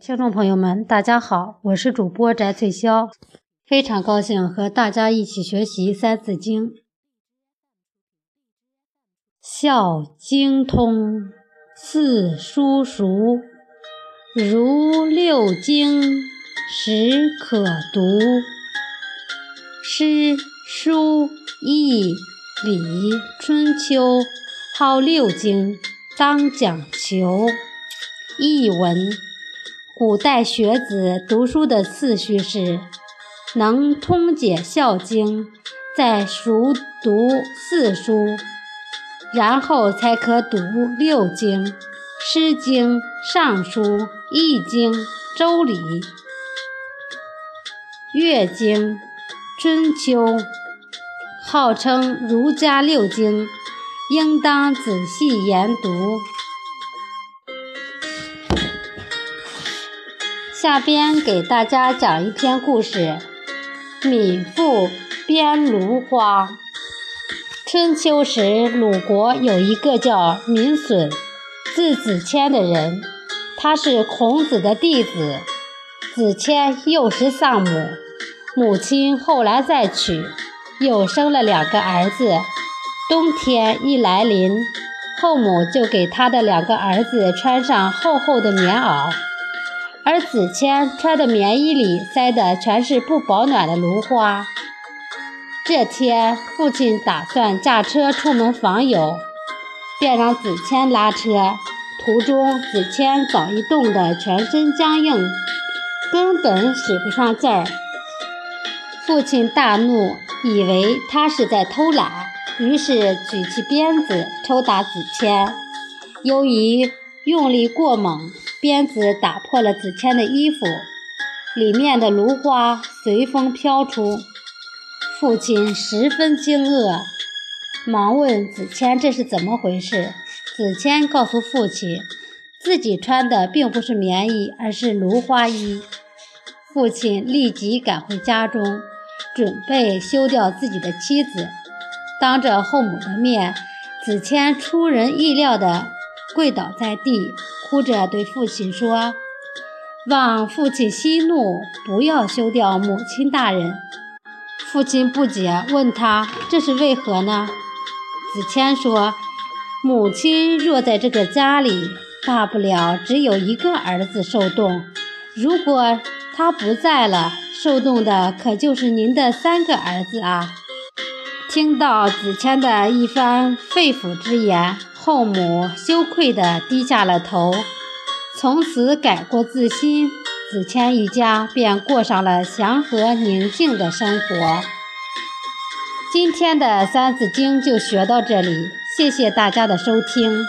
听众朋友们，大家好，我是主播翟翠霄，非常高兴和大家一起学习《三字经》。孝经通，四书熟，如六经，始可读。诗、书、易、礼、春秋，号六经，当讲求。译文。古代学子读书的次序是：能通解《孝经》，再熟读四书，然后才可读六经，《诗经》《尚书》《易经》《周礼》《乐经》《春秋》，号称儒家六经，应当仔细研读。下边给大家讲一篇故事：闵妇编芦花。春秋时，鲁国有一个叫闵损，字子骞的人，他是孔子的弟子。子骞幼时丧母，母亲后来再娶，又生了两个儿子。冬天一来临，后母就给他的两个儿子穿上厚厚的棉袄。而子谦穿的棉衣里塞的全是不保暖的芦花。这天，父亲打算驾车出门访友，便让子谦拉车。途中，子谦早已冻得全身僵硬，根本使不上劲儿。父亲大怒，以为他是在偷懒，于是举起鞭子抽打子谦。由于用力过猛，鞭子打破了子谦的衣服，里面的芦花随风飘出。父亲十分惊愕，忙问子谦这是怎么回事。子谦告诉父亲，自己穿的并不是棉衣，而是芦花衣。父亲立即赶回家中，准备休掉自己的妻子。当着后母的面，子谦出人意料地跪倒在地。哭着对父亲说：“望父亲息怒，不要休掉母亲大人。”父亲不解，问他这是为何呢？子谦说：“母亲若在这个家里，大不了只有一个儿子受冻；如果他不在了，受冻的可就是您的三个儿子啊！”听到子谦的一番肺腑之言。后母羞愧地低下了头，从此改过自新，子谦一家便过上了祥和宁静的生活。今天的《三字经》就学到这里，谢谢大家的收听。